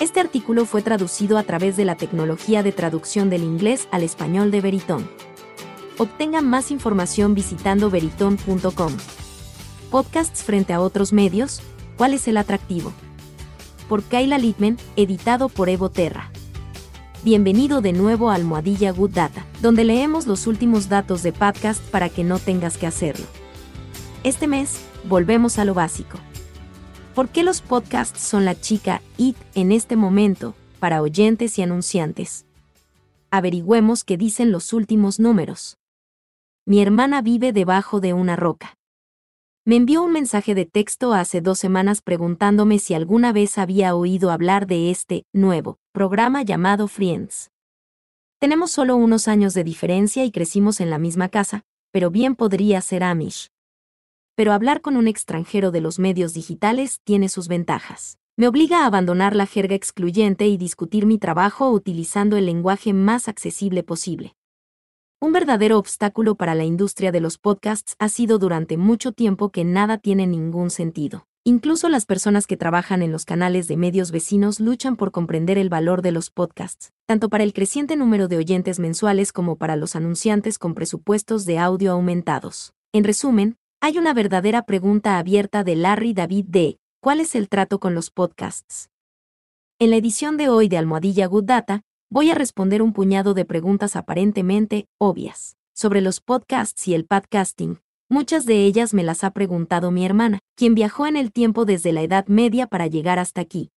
Este artículo fue traducido a través de la tecnología de traducción del inglés al español de Veritón. Obtengan más información visitando veritón.com. Podcasts frente a otros medios, ¿cuál es el atractivo? Por Kayla Littman, editado por Evo Terra. Bienvenido de nuevo a Almohadilla Good Data, donde leemos los últimos datos de podcast para que no tengas que hacerlo. Este mes, volvemos a lo básico. ¿Por qué los podcasts son la chica IT en este momento para oyentes y anunciantes? Averigüemos qué dicen los últimos números. Mi hermana vive debajo de una roca. Me envió un mensaje de texto hace dos semanas preguntándome si alguna vez había oído hablar de este nuevo programa llamado Friends. Tenemos solo unos años de diferencia y crecimos en la misma casa, pero bien podría ser Amish pero hablar con un extranjero de los medios digitales tiene sus ventajas. Me obliga a abandonar la jerga excluyente y discutir mi trabajo utilizando el lenguaje más accesible posible. Un verdadero obstáculo para la industria de los podcasts ha sido durante mucho tiempo que nada tiene ningún sentido. Incluso las personas que trabajan en los canales de medios vecinos luchan por comprender el valor de los podcasts, tanto para el creciente número de oyentes mensuales como para los anunciantes con presupuestos de audio aumentados. En resumen, hay una verdadera pregunta abierta de Larry David D. ¿Cuál es el trato con los podcasts? En la edición de hoy de Almohadilla Good Data, voy a responder un puñado de preguntas aparentemente obvias sobre los podcasts y el podcasting. Muchas de ellas me las ha preguntado mi hermana, quien viajó en el tiempo desde la Edad Media para llegar hasta aquí.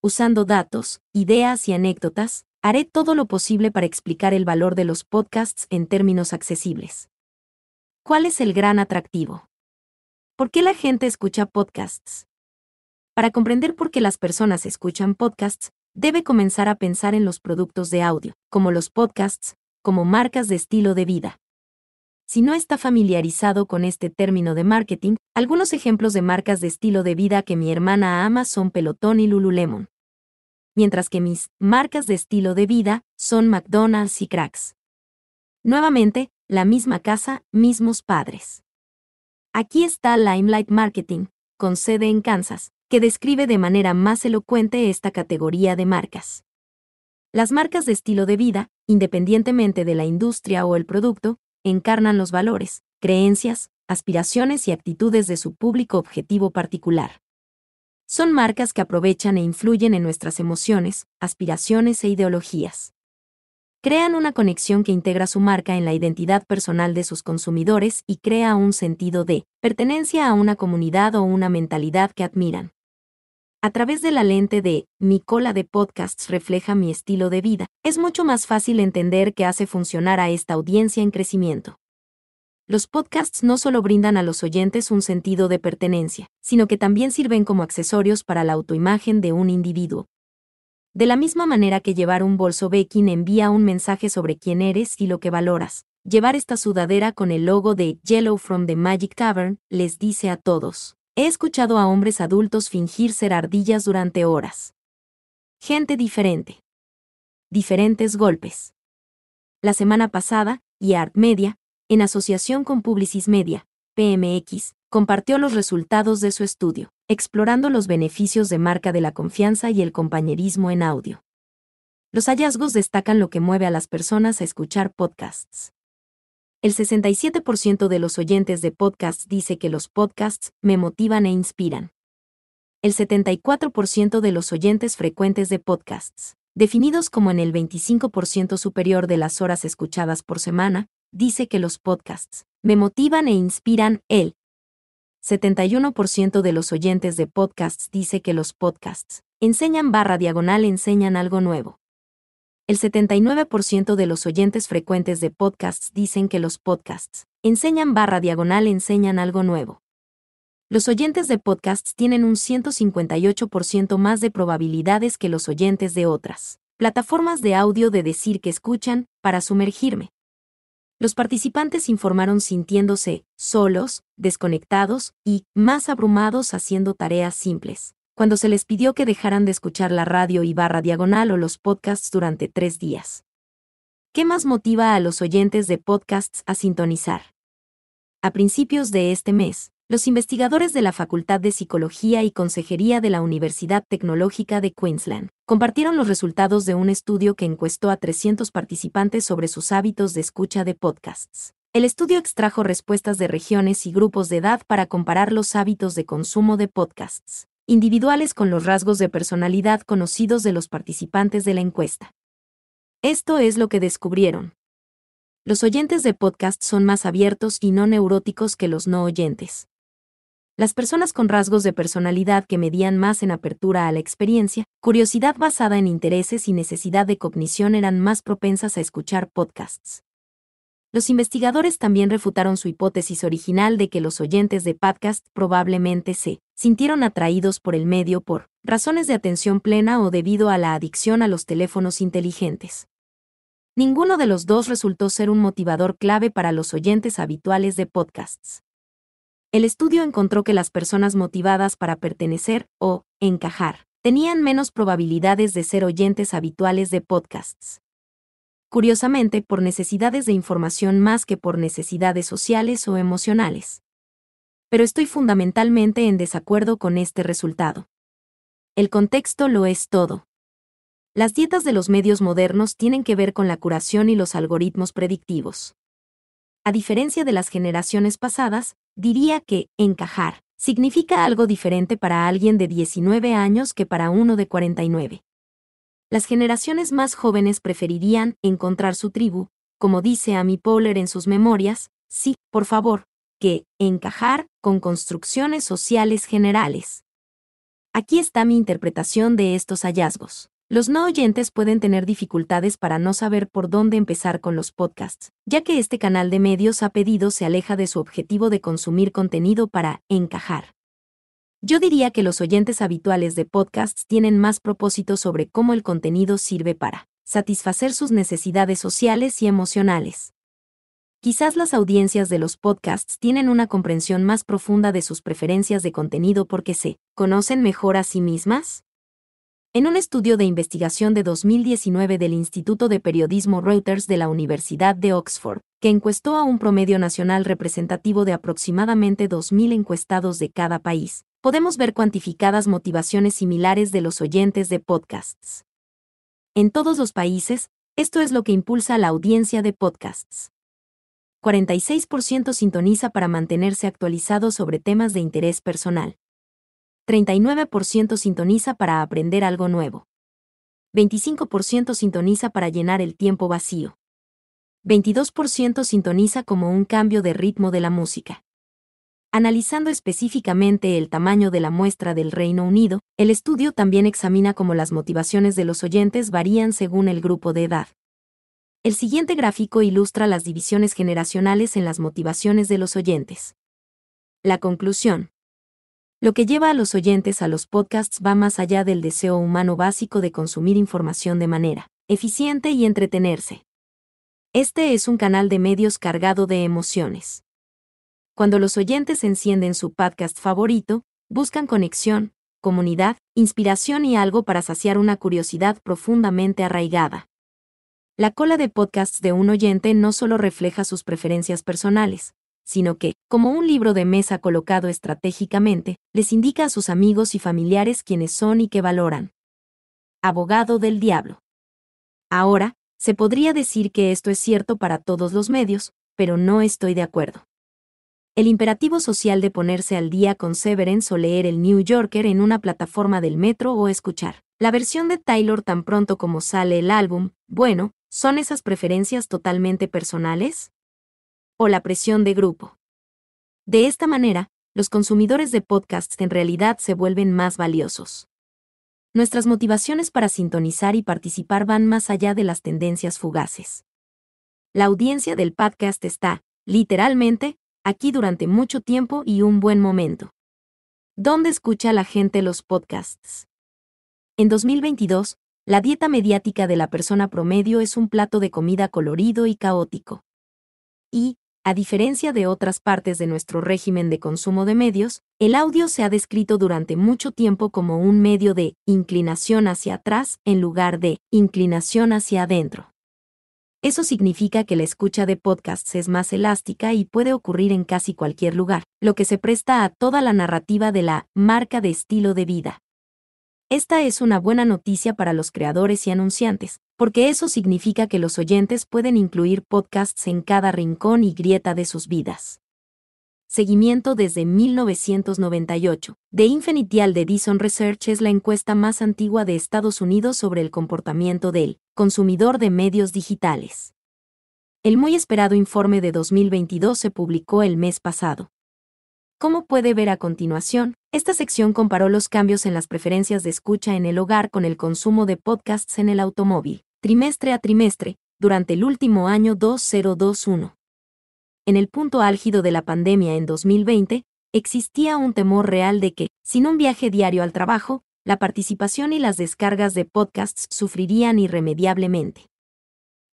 Usando datos, ideas y anécdotas, haré todo lo posible para explicar el valor de los podcasts en términos accesibles. ¿Cuál es el gran atractivo? ¿Por qué la gente escucha podcasts? Para comprender por qué las personas escuchan podcasts, debe comenzar a pensar en los productos de audio, como los podcasts, como marcas de estilo de vida. Si no está familiarizado con este término de marketing, algunos ejemplos de marcas de estilo de vida que mi hermana ama son Pelotón y Lululemon. Mientras que mis marcas de estilo de vida son McDonald's y Cracks. Nuevamente, la misma casa, mismos padres. Aquí está Limelight Marketing, con sede en Kansas, que describe de manera más elocuente esta categoría de marcas. Las marcas de estilo de vida, independientemente de la industria o el producto, encarnan los valores, creencias, aspiraciones y actitudes de su público objetivo particular. Son marcas que aprovechan e influyen en nuestras emociones, aspiraciones e ideologías crean una conexión que integra su marca en la identidad personal de sus consumidores y crea un sentido de pertenencia a una comunidad o una mentalidad que admiran. A través de la lente de mi cola de podcasts refleja mi estilo de vida, es mucho más fácil entender qué hace funcionar a esta audiencia en crecimiento. Los podcasts no solo brindan a los oyentes un sentido de pertenencia, sino que también sirven como accesorios para la autoimagen de un individuo, de la misma manera que llevar un bolso Bekin envía un mensaje sobre quién eres y lo que valoras, llevar esta sudadera con el logo de Yellow from the Magic Tavern les dice a todos. He escuchado a hombres adultos fingir ser ardillas durante horas. Gente diferente. Diferentes golpes. La semana pasada, Art Media, en asociación con Publicis Media, PMX, compartió los resultados de su estudio, explorando los beneficios de marca de la confianza y el compañerismo en audio. Los hallazgos destacan lo que mueve a las personas a escuchar podcasts. El 67% de los oyentes de podcasts dice que los podcasts me motivan e inspiran. El 74% de los oyentes frecuentes de podcasts, definidos como en el 25% superior de las horas escuchadas por semana, dice que los podcasts me motivan e inspiran. El 71% de los oyentes de podcasts dice que los podcasts enseñan barra diagonal enseñan algo nuevo. El 79% de los oyentes frecuentes de podcasts dicen que los podcasts enseñan barra diagonal enseñan algo nuevo. Los oyentes de podcasts tienen un 158% más de probabilidades que los oyentes de otras plataformas de audio de decir que escuchan para sumergirme. Los participantes informaron sintiéndose solos, desconectados y más abrumados haciendo tareas simples. Cuando se les pidió que dejaran de escuchar la radio y barra diagonal o los podcasts durante tres días. ¿Qué más motiva a los oyentes de podcasts a sintonizar? A principios de este mes, Los investigadores de la Facultad de Psicología y Consejería de la Universidad Tecnológica de Queensland compartieron los resultados de un estudio que encuestó a 300 participantes sobre sus hábitos de escucha de podcasts. El estudio extrajo respuestas de regiones y grupos de edad para comparar los hábitos de consumo de podcasts individuales con los rasgos de personalidad conocidos de los participantes de la encuesta. Esto es lo que descubrieron. Los oyentes de podcast son más abiertos y no neuróticos que los no oyentes. Las personas con rasgos de personalidad que medían más en apertura a la experiencia, curiosidad basada en intereses y necesidad de cognición eran más propensas a escuchar podcasts. Los investigadores también refutaron su hipótesis original de que los oyentes de podcast probablemente se sintieron atraídos por el medio por razones de atención plena o debido a la adicción a los teléfonos inteligentes. Ninguno de los dos resultó ser un motivador clave para los oyentes habituales de podcasts. El estudio encontró que las personas motivadas para pertenecer o encajar tenían menos probabilidades de ser oyentes habituales de podcasts. Curiosamente, por necesidades de información más que por necesidades sociales o emocionales. Pero estoy fundamentalmente en desacuerdo con este resultado. El contexto lo es todo. Las dietas de los medios modernos tienen que ver con la curación y los algoritmos predictivos. A diferencia de las generaciones pasadas, diría que encajar significa algo diferente para alguien de 19 años que para uno de 49. Las generaciones más jóvenes preferirían encontrar su tribu, como dice Amy Poehler en sus memorias, sí, por favor, que encajar con construcciones sociales generales. Aquí está mi interpretación de estos hallazgos. Los no oyentes pueden tener dificultades para no saber por dónde empezar con los podcasts, ya que este canal de medios ha pedido se aleja de su objetivo de consumir contenido para encajar. Yo diría que los oyentes habituales de podcasts tienen más propósito sobre cómo el contenido sirve para satisfacer sus necesidades sociales y emocionales. Quizás las audiencias de los podcasts tienen una comprensión más profunda de sus preferencias de contenido porque se conocen mejor a sí mismas. En un estudio de investigación de 2019 del Instituto de Periodismo Reuters de la Universidad de Oxford, que encuestó a un promedio nacional representativo de aproximadamente 2.000 encuestados de cada país, podemos ver cuantificadas motivaciones similares de los oyentes de podcasts. En todos los países, esto es lo que impulsa a la audiencia de podcasts. 46% sintoniza para mantenerse actualizado sobre temas de interés personal. 39% sintoniza para aprender algo nuevo. 25% sintoniza para llenar el tiempo vacío. 22% sintoniza como un cambio de ritmo de la música. Analizando específicamente el tamaño de la muestra del Reino Unido, el estudio también examina cómo las motivaciones de los oyentes varían según el grupo de edad. El siguiente gráfico ilustra las divisiones generacionales en las motivaciones de los oyentes. La conclusión. Lo que lleva a los oyentes a los podcasts va más allá del deseo humano básico de consumir información de manera eficiente y entretenerse. Este es un canal de medios cargado de emociones. Cuando los oyentes encienden su podcast favorito, buscan conexión, comunidad, inspiración y algo para saciar una curiosidad profundamente arraigada. La cola de podcasts de un oyente no solo refleja sus preferencias personales, sino que, como un libro de mesa colocado estratégicamente, les indica a sus amigos y familiares quiénes son y qué valoran. Abogado del diablo. Ahora, se podría decir que esto es cierto para todos los medios, pero no estoy de acuerdo. El imperativo social de ponerse al día con Severance o leer el New Yorker en una plataforma del metro o escuchar la versión de Taylor tan pronto como sale el álbum, bueno, ¿son esas preferencias totalmente personales? O la presión de grupo. De esta manera, los consumidores de podcasts en realidad se vuelven más valiosos. Nuestras motivaciones para sintonizar y participar van más allá de las tendencias fugaces. La audiencia del podcast está, literalmente, aquí durante mucho tiempo y un buen momento. ¿Dónde escucha la gente los podcasts? En 2022, la dieta mediática de la persona promedio es un plato de comida colorido y caótico. Y, a diferencia de otras partes de nuestro régimen de consumo de medios, el audio se ha descrito durante mucho tiempo como un medio de inclinación hacia atrás en lugar de inclinación hacia adentro. Eso significa que la escucha de podcasts es más elástica y puede ocurrir en casi cualquier lugar, lo que se presta a toda la narrativa de la marca de estilo de vida. Esta es una buena noticia para los creadores y anunciantes, porque eso significa que los oyentes pueden incluir podcasts en cada rincón y grieta de sus vidas. Seguimiento desde 1998. The Infinitial de Edison Research es la encuesta más antigua de Estados Unidos sobre el comportamiento del consumidor de medios digitales. El muy esperado informe de 2022 se publicó el mes pasado. Como puede ver a continuación, esta sección comparó los cambios en las preferencias de escucha en el hogar con el consumo de podcasts en el automóvil, trimestre a trimestre, durante el último año 2021. En el punto álgido de la pandemia en 2020, existía un temor real de que, sin un viaje diario al trabajo, la participación y las descargas de podcasts sufrirían irremediablemente.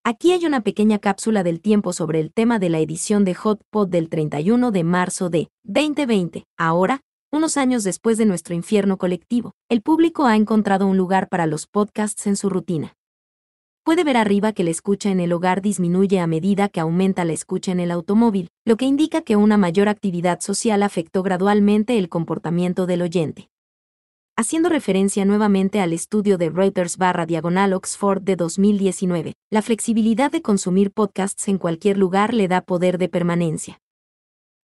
Aquí hay una pequeña cápsula del tiempo sobre el tema de la edición de Hot Pod del 31 de marzo de 2020. Ahora, unos años después de nuestro infierno colectivo, el público ha encontrado un lugar para los podcasts en su rutina. Puede ver arriba que la escucha en el hogar disminuye a medida que aumenta la escucha en el automóvil, lo que indica que una mayor actividad social afectó gradualmente el comportamiento del oyente haciendo referencia nuevamente al estudio de Reuters barra diagonal Oxford de 2019, la flexibilidad de consumir podcasts en cualquier lugar le da poder de permanencia.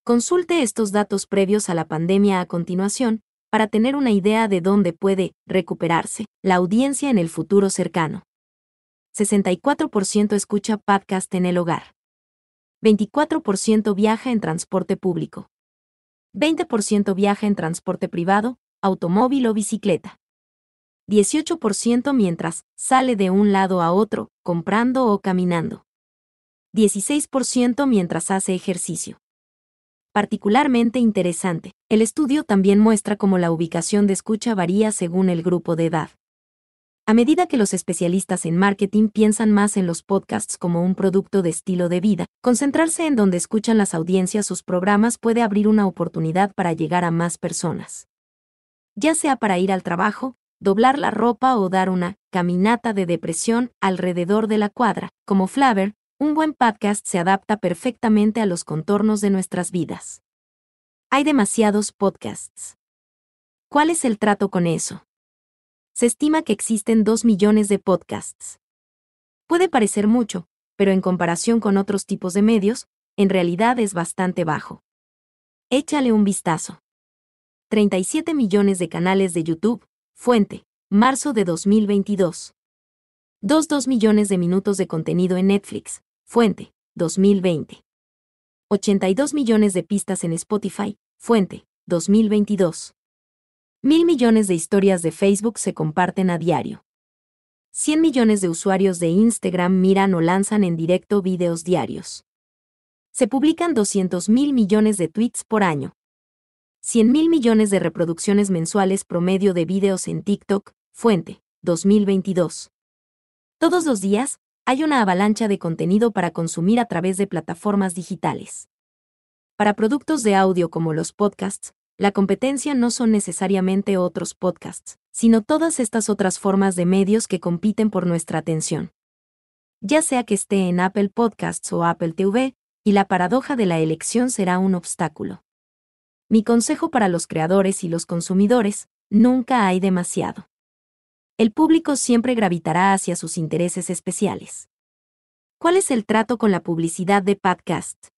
Consulte estos datos previos a la pandemia a continuación, para tener una idea de dónde puede recuperarse la audiencia en el futuro cercano. 64% escucha podcast en el hogar. 24% viaja en transporte público. 20% viaja en transporte privado, automóvil o bicicleta. 18% mientras sale de un lado a otro, comprando o caminando. 16% mientras hace ejercicio. Particularmente interesante, el estudio también muestra cómo la ubicación de escucha varía según el grupo de edad. A medida que los especialistas en marketing piensan más en los podcasts como un producto de estilo de vida, concentrarse en donde escuchan las audiencias sus programas puede abrir una oportunidad para llegar a más personas ya sea para ir al trabajo, doblar la ropa o dar una caminata de depresión alrededor de la cuadra. Como Flaver, un buen podcast se adapta perfectamente a los contornos de nuestras vidas. Hay demasiados podcasts. ¿Cuál es el trato con eso? Se estima que existen 2 millones de podcasts. Puede parecer mucho, pero en comparación con otros tipos de medios, en realidad es bastante bajo. Échale un vistazo. 37 millones de canales de YouTube, fuente, marzo de 2022. 2,2 millones de minutos de contenido en Netflix, fuente, 2020. 82 millones de pistas en Spotify, fuente, 2022. Mil millones de historias de Facebook se comparten a diario. 100 millones de usuarios de Instagram miran o lanzan en directo videos diarios. Se publican 200 mil millones de tweets por año. 100 mil millones de reproducciones mensuales promedio de videos en TikTok, fuente, 2022. Todos los días, hay una avalancha de contenido para consumir a través de plataformas digitales. Para productos de audio como los podcasts, la competencia no son necesariamente otros podcasts, sino todas estas otras formas de medios que compiten por nuestra atención. Ya sea que esté en Apple Podcasts o Apple TV, y la paradoja de la elección será un obstáculo. Mi consejo para los creadores y los consumidores, nunca hay demasiado. El público siempre gravitará hacia sus intereses especiales. ¿Cuál es el trato con la publicidad de podcast?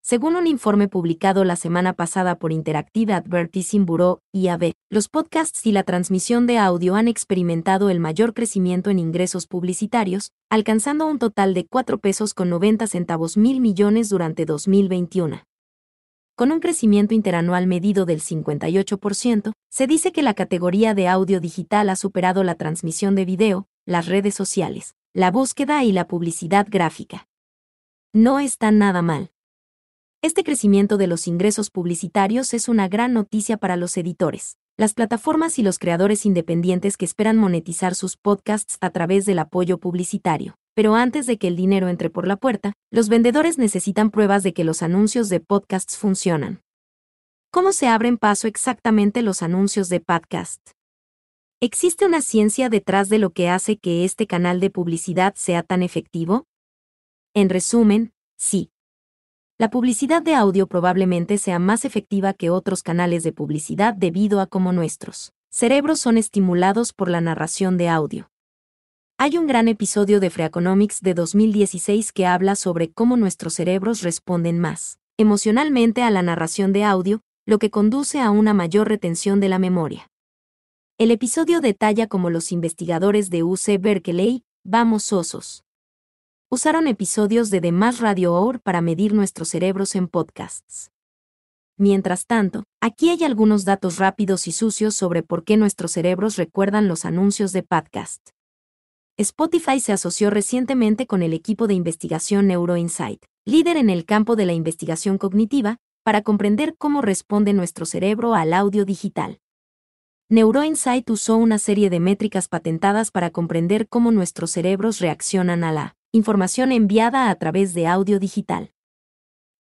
Según un informe publicado la semana pasada por Interactive Advertising Bureau, IAB, los podcasts y la transmisión de audio han experimentado el mayor crecimiento en ingresos publicitarios, alcanzando un total de 4 pesos con 90 centavos mil millones durante 2021 con un crecimiento interanual medido del 58%, se dice que la categoría de audio digital ha superado la transmisión de video, las redes sociales, la búsqueda y la publicidad gráfica. No está nada mal. Este crecimiento de los ingresos publicitarios es una gran noticia para los editores, las plataformas y los creadores independientes que esperan monetizar sus podcasts a través del apoyo publicitario pero antes de que el dinero entre por la puerta, los vendedores necesitan pruebas de que los anuncios de podcasts funcionan. ¿Cómo se abren paso exactamente los anuncios de podcast? ¿Existe una ciencia detrás de lo que hace que este canal de publicidad sea tan efectivo? En resumen, sí. La publicidad de audio probablemente sea más efectiva que otros canales de publicidad debido a cómo nuestros cerebros son estimulados por la narración de audio. Hay un gran episodio de Freakonomics de 2016 que habla sobre cómo nuestros cerebros responden más emocionalmente a la narración de audio, lo que conduce a una mayor retención de la memoria. El episodio detalla cómo los investigadores de UC Berkeley, vamos osos, usaron episodios de The Radio Hour para medir nuestros cerebros en podcasts. Mientras tanto, aquí hay algunos datos rápidos y sucios sobre por qué nuestros cerebros recuerdan los anuncios de podcast. Spotify se asoció recientemente con el equipo de investigación NeuroInsight, líder en el campo de la investigación cognitiva, para comprender cómo responde nuestro cerebro al audio digital. NeuroInsight usó una serie de métricas patentadas para comprender cómo nuestros cerebros reaccionan a la información enviada a través de audio digital.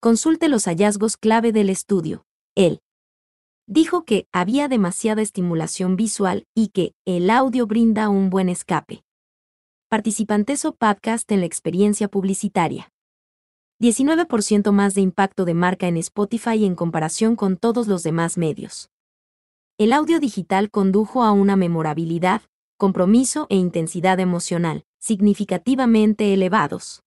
Consulte los hallazgos clave del estudio. Él dijo que había demasiada estimulación visual y que el audio brinda un buen escape participantes o podcast en la experiencia publicitaria. 19% más de impacto de marca en Spotify en comparación con todos los demás medios. El audio digital condujo a una memorabilidad, compromiso e intensidad emocional, significativamente elevados.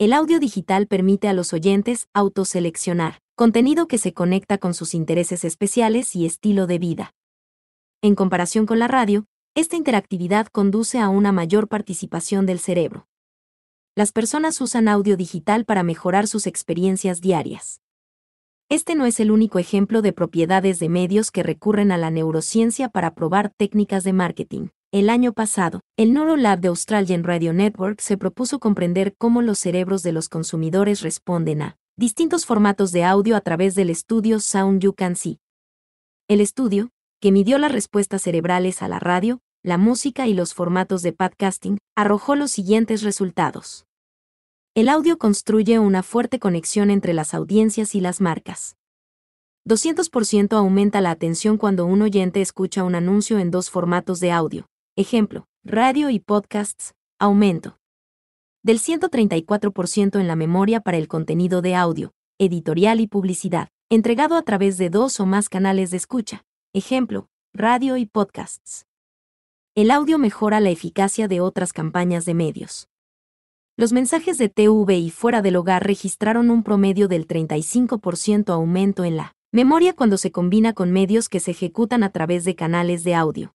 El audio digital permite a los oyentes autoseleccionar contenido que se conecta con sus intereses especiales y estilo de vida. En comparación con la radio, esta interactividad conduce a una mayor participación del cerebro. Las personas usan audio digital para mejorar sus experiencias diarias. Este no es el único ejemplo de propiedades de medios que recurren a la neurociencia para probar técnicas de marketing. El año pasado, el Neurolab de Australian Radio Network se propuso comprender cómo los cerebros de los consumidores responden a distintos formatos de audio a través del estudio Sound You Can See. El estudio, que midió las respuestas cerebrales a la radio, la música y los formatos de podcasting, arrojó los siguientes resultados. El audio construye una fuerte conexión entre las audiencias y las marcas. 200% aumenta la atención cuando un oyente escucha un anuncio en dos formatos de audio. Ejemplo, radio y podcasts, aumento. Del 134% en la memoria para el contenido de audio, editorial y publicidad, entregado a través de dos o más canales de escucha. Ejemplo, radio y podcasts. El audio mejora la eficacia de otras campañas de medios. Los mensajes de TV y fuera del hogar registraron un promedio del 35% aumento en la memoria cuando se combina con medios que se ejecutan a través de canales de audio.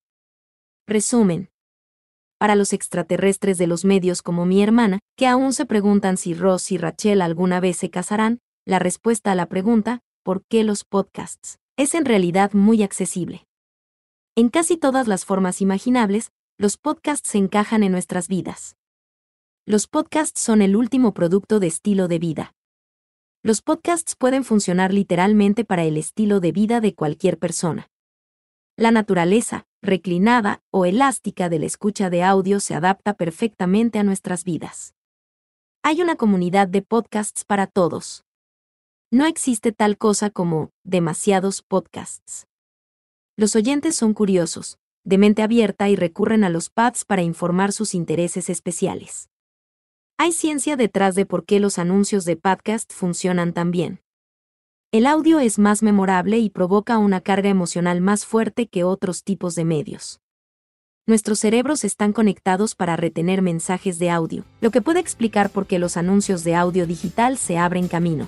Resumen. Para los extraterrestres de los medios como mi hermana, que aún se preguntan si Ross y Rachel alguna vez se casarán, la respuesta a la pregunta, ¿por qué los podcasts? Es en realidad muy accesible. En casi todas las formas imaginables, los podcasts se encajan en nuestras vidas. Los podcasts son el último producto de estilo de vida. Los podcasts pueden funcionar literalmente para el estilo de vida de cualquier persona. La naturaleza, reclinada o elástica de la escucha de audio se adapta perfectamente a nuestras vidas. Hay una comunidad de podcasts para todos. No existe tal cosa como demasiados podcasts. Los oyentes son curiosos, de mente abierta y recurren a los pads para informar sus intereses especiales. Hay ciencia detrás de por qué los anuncios de podcast funcionan tan bien. El audio es más memorable y provoca una carga emocional más fuerte que otros tipos de medios. Nuestros cerebros están conectados para retener mensajes de audio, lo que puede explicar por qué los anuncios de audio digital se abren camino.